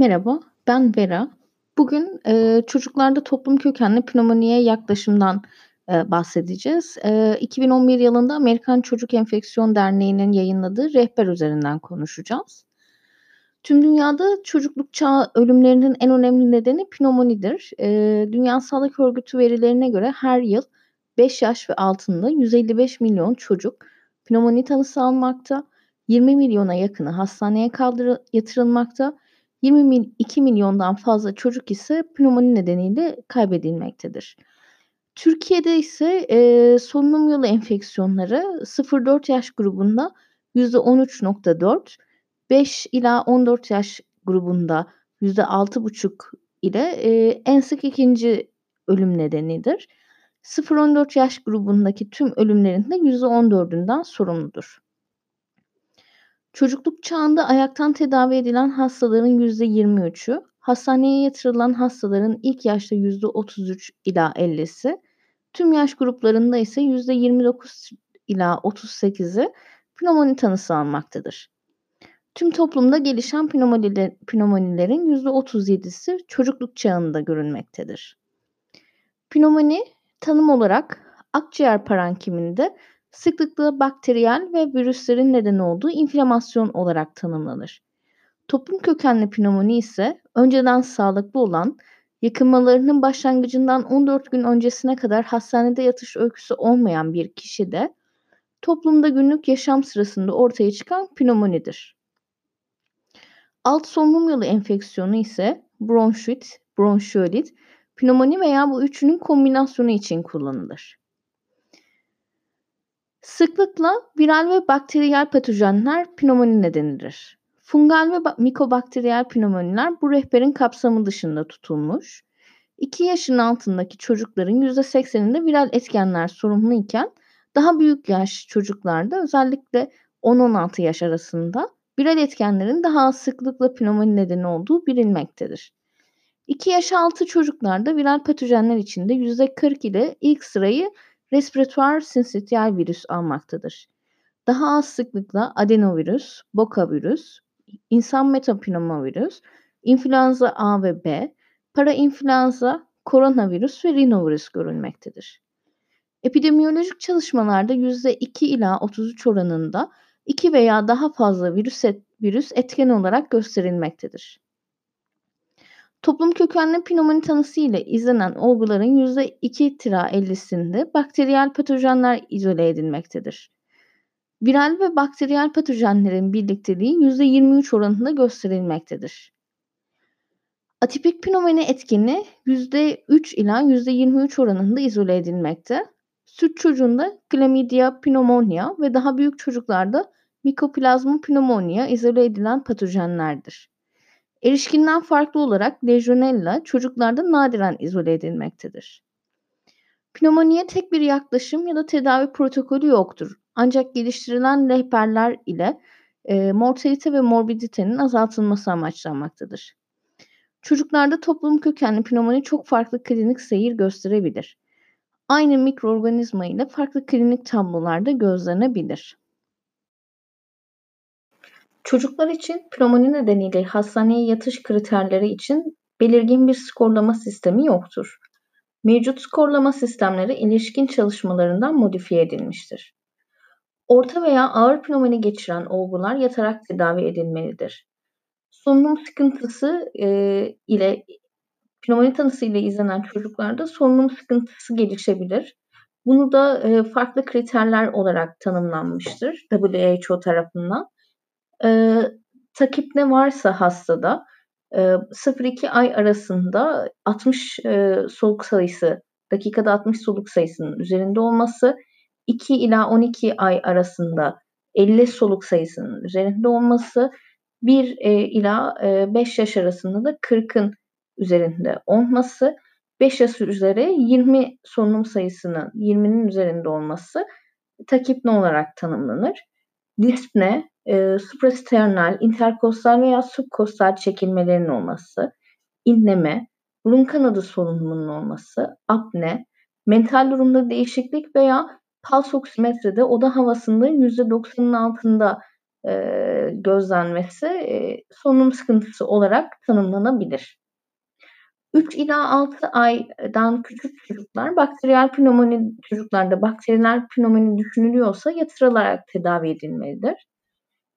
Merhaba, ben Vera. Bugün, eee, çocuklarda toplum kökenli pnömoniye yaklaşımdan, eee, bahsedeceğiz. Eee, 2011 yılında Amerikan Çocuk Enfeksiyon Derneği'nin yayınladığı rehber üzerinden konuşacağız. Tüm dünyada çocukluk çağı ölümlerinin en önemli nedeni pnömonidir. Eee, Dünya Sağlık Örgütü verilerine göre her yıl 5 yaş ve altında 155 milyon çocuk pnömoni tanısı almakta, 20 milyona yakını hastaneye kaldırı yatırılmakta, 22 milyondan fazla çocuk ise pnömoni nedeniyle kaybedilmektedir. Türkiye'de ise, eee, solunum yolu enfeksiyonları 0-4 yaş grubunda %13.4, 5 ila 14 yaş grubunda %6,5 ile, eee, en sık 2'nci ölüm nedenidir. 0-14 yaş grubundaki tüm ölümlerin de %14'ünden sorumludur. Çocukluk çağında ayaktan tedavi edilen hastaların %23'ü, hastaneye yatırılan hastaların ilk yaşta %33 ila 50'si, tüm yaş gruplarında ise %29 ila 38'i pnömoni tanısı almaktadır. Tüm toplumda gelişen pnömonile pnömonilerin %37'si çocukluk çağında görülmektedir. Pnömoni tanım olarak akciğer parenkiminde sıklıkla bakteriyel ve virüslerin neden olduğu inflamasyon olarak tanımlanır. Toplum kökenli pnömoni ise önceden sağlıklı olan, yakınmalarının başlangıcından 14 gün öncesine kadar hastanede yatış öyküsü olmayan bir kişide toplumda günlük yaşam sırasında ortaya çıkan pnömonidir. Alt solunum yolu enfeksiyonu ise bronşit, bronşiolit, pnömoni veya bu üçünün kombinasyonu için kullanılır. Sıklıkla viral ve bakteriyel patojenler pnömoni nedenidir. Fungal ve mikobakteriyel pnömoniler bu rehberin kapsamı dışında tutulmuş. 2 yaşın altındaki çocukların %80'inde viral etkenler sorumluyken daha büyük yaş çocuklarda özellikle 10-16 yaş arasında viral etkenlerin daha az sıklıkla pnömoni nedeni olduğu bilinmektedir. 2 yaş altı çocuklarda viral patojenler içinde %40 ile ilk sırayı respiratuar sinsitiyal virüs almaktadır. Daha az sıklıkla adenovirüs, bokavirüs, insan metapneumovirüs, influenza A ve B, parainfluenza, koronavirüs ve rinovirüs görülmektedir. Epidemiyolojik çalışmalarda %2 ila 33 oranında 2 veya daha fazla virüs, et, virüs etken olarak gösterilmektedir. Toplum kökenli pnömoni tanısı ile izlenen olguların %2-50'sinde bakteriyel patojenler izole edilmektedir. Viral ve bakteriyel patojenlerin birlikteliği %23 oranında gösterilmektedir. Atipik pnömoni etkini %3 ila %23 oranında izole edilmekte. Süt çocuğunda Chlamydia pneumonia ve daha büyük çocuklarda Mycoplasma pneumonia izole edilen patojenlerdir. Erişkinden farklı olarak Legionella çocuklarda nadiren izole edilmektedir. Pnömoniye tek bir yaklaşım ya da tedavi protokolü yoktur. Ancak geliştirilen rehberler ile e, mortalite ve morbiditenin azaltılması amaçlanmaktadır. Çocuklarda toplum kökenli pnömoni çok farklı klinik seyir gösterebilir. Aynı mikroorganizma ile farklı klinik tablolarda gözlenebilir. Çocuklar için pnömoni nedeniyle hastaneye yatış kriterleri için belirgin bir skorlama sistemi yoktur. Mevcut skorlama sistemleri ilişkin çalışmalarından modifiye edilmiştir. Orta veya ağır pnömoni geçiren olgular yatarak tedavi edilmelidir. Solunum sıkıntısı e, ile pnömoni tanısı ile izlenen çocuklarda solunum sıkıntısı gelişebilir. Bunu da e, farklı kriterler olarak tanımlanmıştır WHO tarafından. E, takip ne varsa hastada e, 0-2 ay arasında 60 e, soluk sayısı, dakikada 60 soluk sayısının üzerinde olması, 2 ila 12 ay arasında 50 soluk sayısının üzerinde olması, 1 e, ila e, 5 yaş arasında da 40'ın üzerinde olması, 5 yaş üzeri 20 solunum sayısının 20'nin üzerinde olması takipne olarak tanımlanır. Dispne e, suprasternal, interkostal veya subkostal çekilmelerin olması, inleme, burun kanadı solunumunun olması, apne, mental durumda değişiklik veya pals oksimetrede oda havasında %90'ın altında e, gözlenmesi e, solunum sıkıntısı olarak tanımlanabilir. 3 ila 6 aydan küçük çocuklar bakteriyel pnömoni çocuklarda bakteriyel pnömoni düşünülüyorsa yatırılarak tedavi edilmelidir.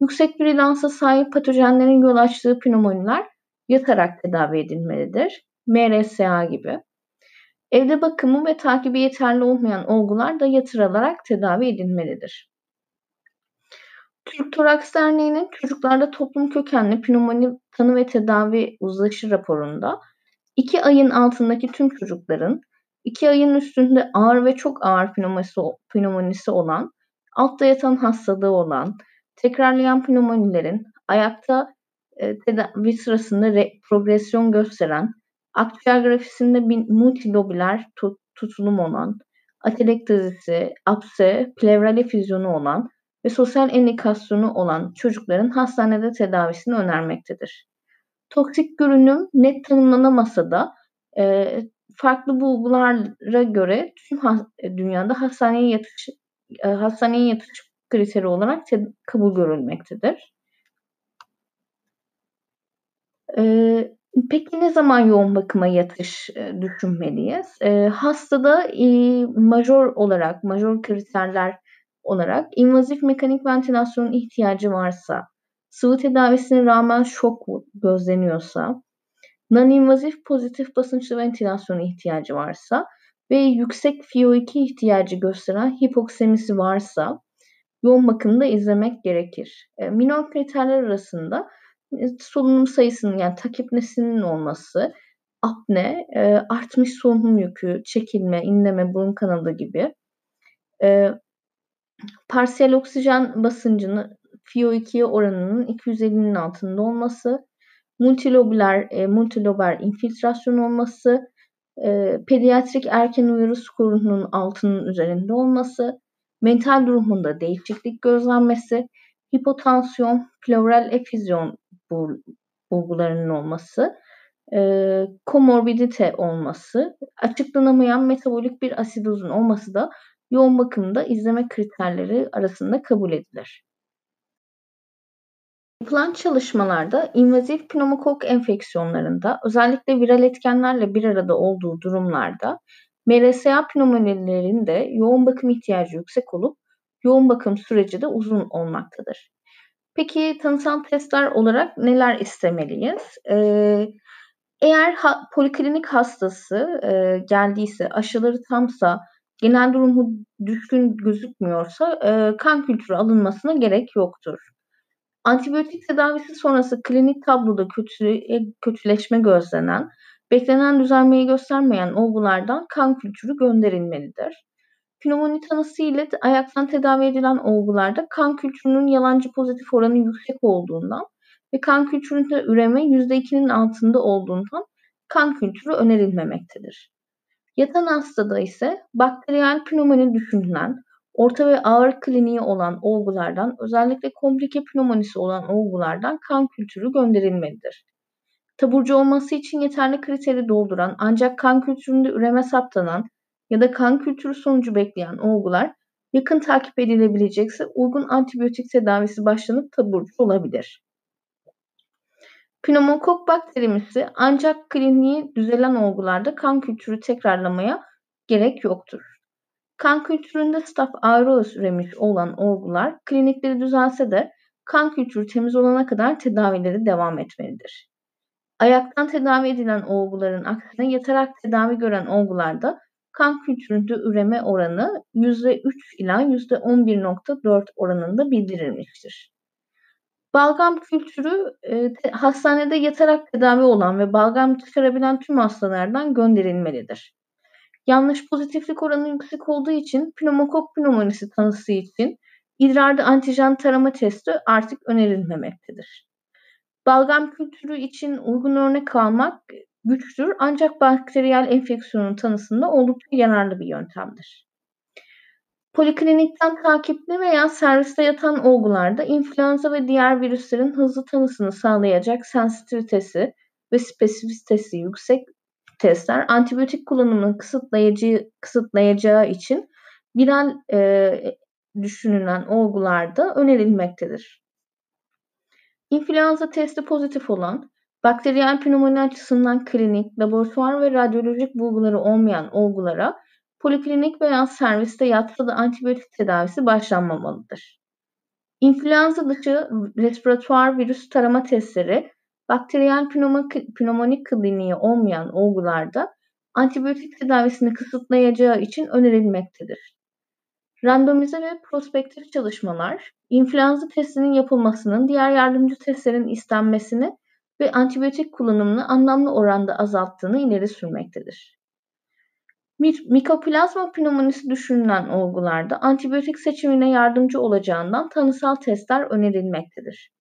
Yüksek virülansa sahip patojenlerin yol açtığı pnömoniler yatarak tedavi edilmelidir. MRSA gibi. Evde bakımı ve takibi yeterli olmayan olgular da yatırılarak tedavi edilmelidir. Türk Toraks Derneği'nin çocuklarda toplum kökenli pnömoni tanı ve tedavi uzlaşı raporunda 2 ayın altındaki tüm çocukların 2 ayın üstünde ağır ve çok ağır pneumonisi, olan, altta yatan hastalığı olan, tekrarlayan pneumonilerin ayakta e, tedavi sırasında re, progresyon gösteren, akciğer grafisinde bir multilobüler tut, tutulum olan, atelektazisi, apse, plevral efüzyonu olan ve sosyal endikasyonu olan çocukların hastanede tedavisini önermektedir. Toksik görünüm net tanımlanamasa da e, farklı bulgulara göre tüm ha, dünyada hastaneye yatış e, hastaneye yatış kriteri olarak kabul görülmektedir. E, peki ne zaman yoğun bakıma yatış e, düşünmeliyiz? E, hastada e, major olarak, major kriterler olarak invazif mekanik ventilasyon ihtiyacı varsa, sıvı tedavisine rağmen şok gözleniyorsa, non-invazif pozitif basınçlı ventilasyon ihtiyacı varsa ve yüksek FiO2 ihtiyacı gösteren hipoksemisi varsa yoğun bakımda izlemek gerekir. E, minor kriterler arasında e, solunum sayısının yani takipnesinin olması, apne, e, artmış solunum yükü, çekilme, inleme, burun kanalı gibi parsiyel oksijen basıncını FiO2 oranının 250'nin altında olması, multilobüler, e, multilober infiltrasyon olması, e, pediatrik erken uyarı skorunun altının üzerinde olması, mental durumunda değişiklik gözlenmesi, hipotansiyon, pleural efüzyon bulgularının olması, e, komorbidite olması, açıklanamayan metabolik bir asidozun olması da yoğun bakımda izleme kriterleri arasında kabul edilir. Yapılan çalışmalarda invazif pneumokok enfeksiyonlarında özellikle viral etkenlerle bir arada olduğu durumlarda MRSA pneumonilerinde yoğun bakım ihtiyacı yüksek olup yoğun bakım süreci de uzun olmaktadır. Peki tanısal testler olarak neler istemeliyiz? Ee, eğer ha, poliklinik hastası e, geldiyse, aşıları tamsa, genel durumu düşkün gözükmüyorsa e, kan kültürü alınmasına gerek yoktur. Antibiyotik tedavisi sonrası klinik tabloda kötü, kötüleşme gözlenen, beklenen düzelmeyi göstermeyen olgulardan kan kültürü gönderilmelidir. Pnömoni tanısı ile ayaktan tedavi edilen olgularda kan kültürünün yalancı pozitif oranı yüksek olduğundan ve kan kültüründe üreme %2'nin altında olduğundan kan kültürü önerilmemektedir. Yatan hastada ise bakteriyel pnömoni düşünülen orta ve ağır kliniği olan olgulardan özellikle komplike pnömonisi olan olgulardan kan kültürü gönderilmelidir. Taburcu olması için yeterli kriteri dolduran ancak kan kültüründe üreme saptanan ya da kan kültürü sonucu bekleyen olgular yakın takip edilebilecekse uygun antibiyotik tedavisi başlanıp taburcu olabilir. Pneumokok bakterimisi ancak kliniği düzelen olgularda kan kültürü tekrarlamaya gerek yoktur. Kan kültüründe staph aureus üremiş olan olgular klinikleri düzelse de kan kültürü temiz olana kadar tedavileri devam etmelidir. Ayaktan tedavi edilen olguların aksine yatarak tedavi gören olgularda kan kültüründe üreme oranı %3 ila %11.4 oranında bildirilmiştir. Balgam kültürü e, hastanede yatarak tedavi olan ve balgam çıkarabilen tüm hastalardan gönderilmelidir. Yanlış pozitiflik oranı yüksek olduğu için pneumokok pneumonisi tanısı için idrarda antijen tarama testi artık önerilmemektedir. Balgam kültürü için uygun örnek almak güçtür ancak bakteriyel enfeksiyonun tanısında oldukça yararlı bir yöntemdir. Poliklinikten takipli veya serviste yatan olgularda influenza ve diğer virüslerin hızlı tanısını sağlayacak sensitivitesi ve spesifitesi yüksek testler antibiyotik kullanımını kısıtlayıcı kısıtlayacağı için viral e, düşünülen olgularda önerilmektedir. İnfluenza testi pozitif olan, bakteriyel pnömoni açısından klinik, laboratuvar ve radyolojik bulguları olmayan olgulara poliklinik veya serviste yatsı da antibiyotik tedavisi başlanmamalıdır. İnfluenza dışı respiratuar virüs tarama testleri bakteriyel pnömoni kliniği olmayan olgularda antibiyotik tedavisini kısıtlayacağı için önerilmektedir. Randomize ve prospektif çalışmalar, influenza testinin yapılmasının diğer yardımcı testlerin istenmesini ve antibiyotik kullanımını anlamlı oranda azalttığını ileri sürmektedir. Mikoplazma pneumonisi düşünülen olgularda antibiyotik seçimine yardımcı olacağından tanısal testler önerilmektedir.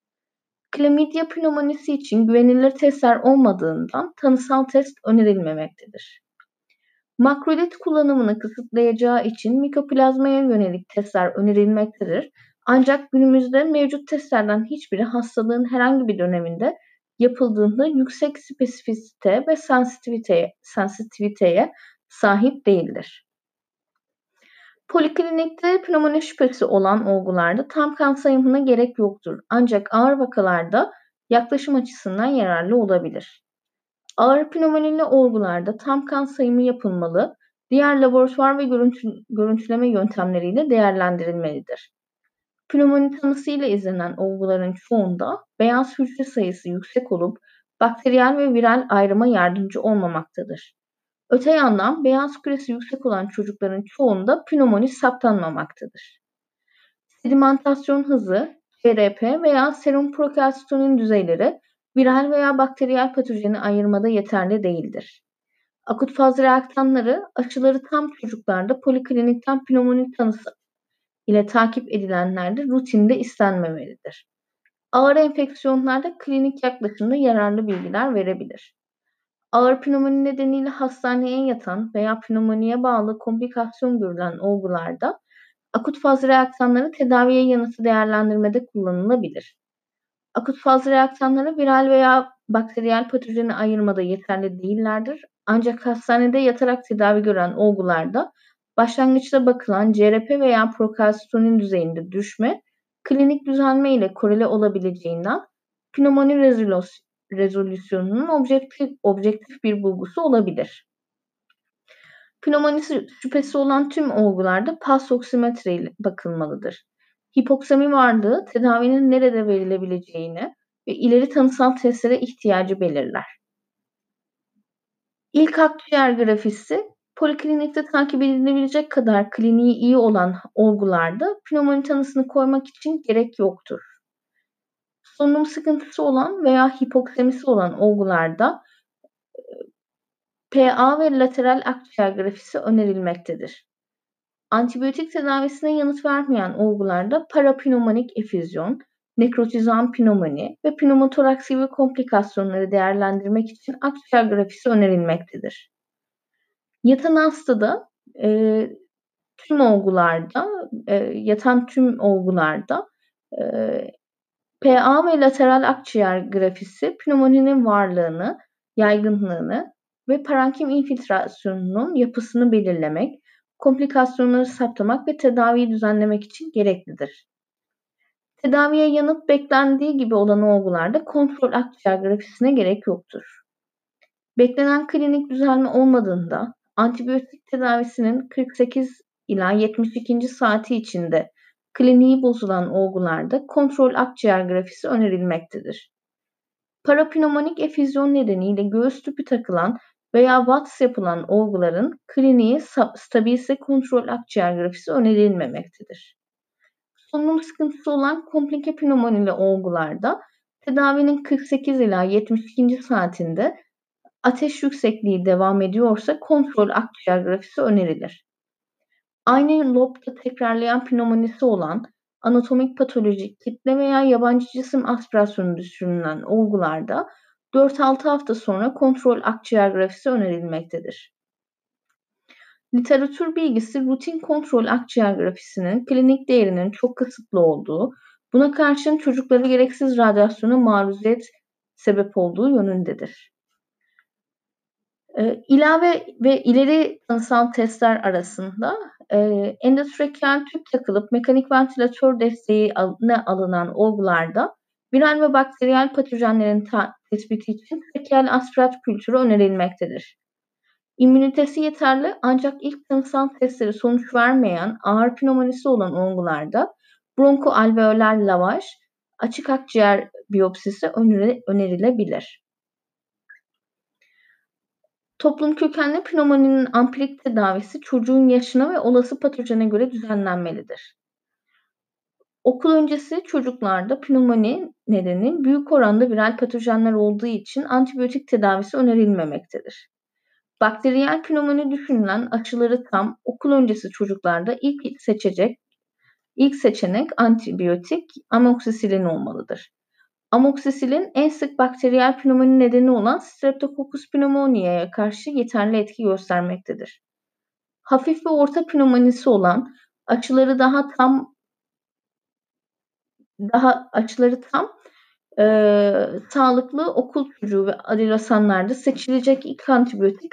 Klamidya pneumonisi için güvenilir testler olmadığından tanısal test önerilmemektedir. Makrolit kullanımını kısıtlayacağı için mikoplazmaya yönelik testler önerilmektedir. Ancak günümüzde mevcut testlerden hiçbiri hastalığın herhangi bir döneminde yapıldığında yüksek spesifisite ve sensitiviteye, sensitiviteye sahip değildir. Poliklinikte pnömoni şüphesi olan olgularda tam kan sayımına gerek yoktur. Ancak ağır vakalarda yaklaşım açısından yararlı olabilir. Ağır pnömonili olgularda tam kan sayımı yapılmalı, diğer laboratuvar ve görüntü, görüntüleme yöntemleriyle değerlendirilmelidir. Pnömoni tanısıyla izlenen olguların çoğunda beyaz hücre sayısı yüksek olup bakteriyel ve viral ayrıma yardımcı olmamaktadır. Öte yandan beyaz küresi yüksek olan çocukların çoğunda pnömoni saptanmamaktadır. Sedimentasyon hızı, CRP veya serum prokalsitonin düzeyleri viral veya bakteriyel patojeni ayırmada yeterli değildir. Akut faz reaktanları aşıları tam çocuklarda poliklinikten pnömoni tanısı ile takip edilenlerde rutinde istenmemelidir. Ağır enfeksiyonlarda klinik yaklaşımda yararlı bilgiler verebilir. Ağır pnömoni nedeniyle hastaneye yatan veya pnömoniye bağlı komplikasyon görülen olgularda akut faz reaktanları tedaviye yanıtı değerlendirmede kullanılabilir. Akut faz reaktanları viral veya bakteriyel patojeni ayırmada yeterli değillerdir. Ancak hastanede yatarak tedavi gören olgularda başlangıçta bakılan CRP veya prokalsitonin düzeyinde düşme klinik düzelme ile korele olabileceğinden pnömoni rezolüsyonunun objektif, objektif bir bulgusu olabilir. Pneumonisi şüphesi olan tüm olgularda pulse oksimetre bakılmalıdır. Hipoksemi varlığı tedavinin nerede verilebileceğini ve ileri tanısal testlere ihtiyacı belirler. İlk akciğer grafisi poliklinikte takip edilebilecek kadar kliniği iyi olan olgularda pnömoni tanısını koymak için gerek yoktur solunum sıkıntısı olan veya hipoksemisi olan olgularda PA ve lateral akciğer grafisi önerilmektedir. Antibiyotik tedavisine yanıt vermeyen olgularda parapneumonik efüzyon, nekrotizan pnömoni ve pneumotoraks gibi komplikasyonları değerlendirmek için akciğer grafisi önerilmektedir. Yatan hastada e, tüm olgularda, e, yatan tüm olgularda e, PA ve lateral akciğer grafisi pnömoninin varlığını, yaygınlığını ve parenkim infiltrasyonunun yapısını belirlemek, komplikasyonları saptamak ve tedaviyi düzenlemek için gereklidir. Tedaviye yanıt beklendiği gibi olan olgularda kontrol akciğer grafisine gerek yoktur. Beklenen klinik düzelme olmadığında antibiyotik tedavisinin 48 ila 72. saati içinde kliniği bozulan olgularda kontrol akciğer grafisi önerilmektedir. Parapneumonik efüzyon nedeniyle göğüs tüpü takılan veya VATS yapılan olguların kliniği stabilse kontrol akciğer grafisi önerilmemektedir. Solunum sıkıntısı olan komplike pneumonili olgularda tedavinin 48 ila 72. saatinde ateş yüksekliği devam ediyorsa kontrol akciğer grafisi önerilir. Aynı lobda tekrarlayan pnömonisi olan anatomik patolojik kitle veya yabancı cisim aspirasyonu düşünülen olgularda 4-6 hafta sonra kontrol akciğer grafisi önerilmektedir. Literatür bilgisi rutin kontrol akciğer grafisinin klinik değerinin çok kısıtlı olduğu, buna karşın çocukları gereksiz radyasyona maruziyet sebep olduğu yönündedir. E, ilave ve ileri tanısal testler arasında e, tüp takılıp mekanik ventilatör desteği ne alınan olgularda Viral ve bakteriyel patojenlerin tespiti için trakeal aspirat kültürü önerilmektedir. İmmünitesi yeterli ancak ilk tanısal testleri sonuç vermeyen ağır pneumonisi olan olgularda bronkoalveoler lavaj, açık akciğer biyopsisi önerilebilir. Toplum kökenli pneumoninin ampirik tedavisi çocuğun yaşına ve olası patojene göre düzenlenmelidir. Okul öncesi çocuklarda pnömoni nedeni büyük oranda viral patojenler olduğu için antibiyotik tedavisi önerilmemektedir. Bakteriyel pnömoni düşünülen aşıları tam okul öncesi çocuklarda ilk seçecek ilk seçenek antibiyotik amoksisilin olmalıdır. Amoksisilin en sık bakteriyel pnömoni nedeni olan Streptococcus pneumonia'ya karşı yeterli etki göstermektedir. Hafif ve orta pneumonisi olan açıları daha tam daha açıları tam e, sağlıklı okul çocuğu ve adilesanlarda seçilecek ilk antibiyotik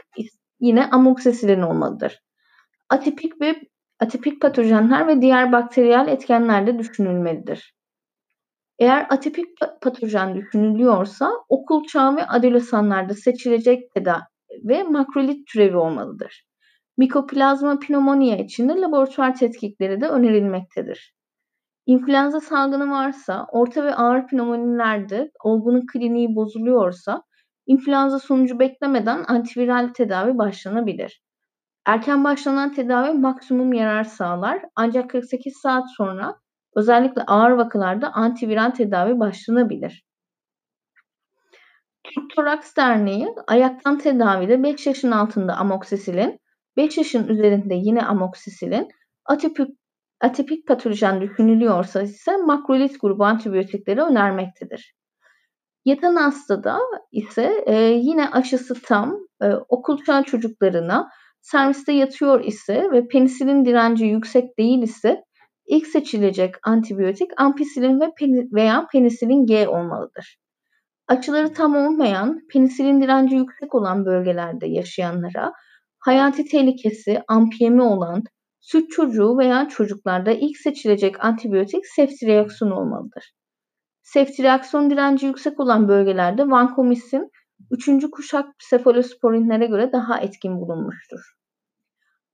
yine amoksisilin olmalıdır. Atipik ve atipik patojenler ve diğer bakteriyel etkenler de düşünülmelidir. Eğer atipik patojen düşünülüyorsa okul çağı ve adolesanlarda seçilecek tedavi makrolit türevi olmalıdır. Mikoplazma pneumonia için de laboratuvar tetkikleri de önerilmektedir. İnfluenza salgını varsa, orta ve ağır pneumonilerde olgunun kliniği bozuluyorsa, influenza sonucu beklemeden antiviral tedavi başlanabilir. Erken başlanan tedavi maksimum yarar sağlar ancak 48 saat sonra özellikle ağır vakalarda antiviral tedavi başlanabilir. Türk Toraks Derneği ayaktan tedavide 5 yaşın altında amoksisilin, 5 yaşın üzerinde yine amoksisilin, atipik, atipik patolojen düşünülüyorsa ise makrolit grubu antibiyotikleri önermektedir. Yatan hastada ise e, yine aşısı tam e, okul çağı çocuklarına serviste yatıyor ise ve penisilin direnci yüksek değil ise ilk seçilecek antibiyotik ampisilin ve pen veya penisilin G olmalıdır. Açıları tam olmayan, penisilin direnci yüksek olan bölgelerde yaşayanlara hayati tehlikesi ampiyemi olan süt çocuğu veya çocuklarda ilk seçilecek antibiyotik seftriakson olmalıdır. Seftriakson direnci yüksek olan bölgelerde vankomisin üçüncü kuşak sefalosporinlere göre daha etkin bulunmuştur.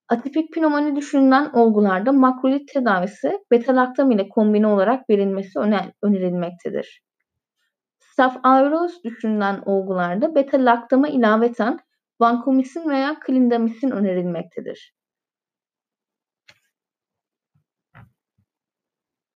Atipik pnömoni düşünülen olgularda makrolit tedavisi betalaktam ile kombine olarak verilmesi önerilmektedir. Staph aureus düşünülen olgularda beta-laktama ilaveten vankomisin veya klindamisin önerilmektedir.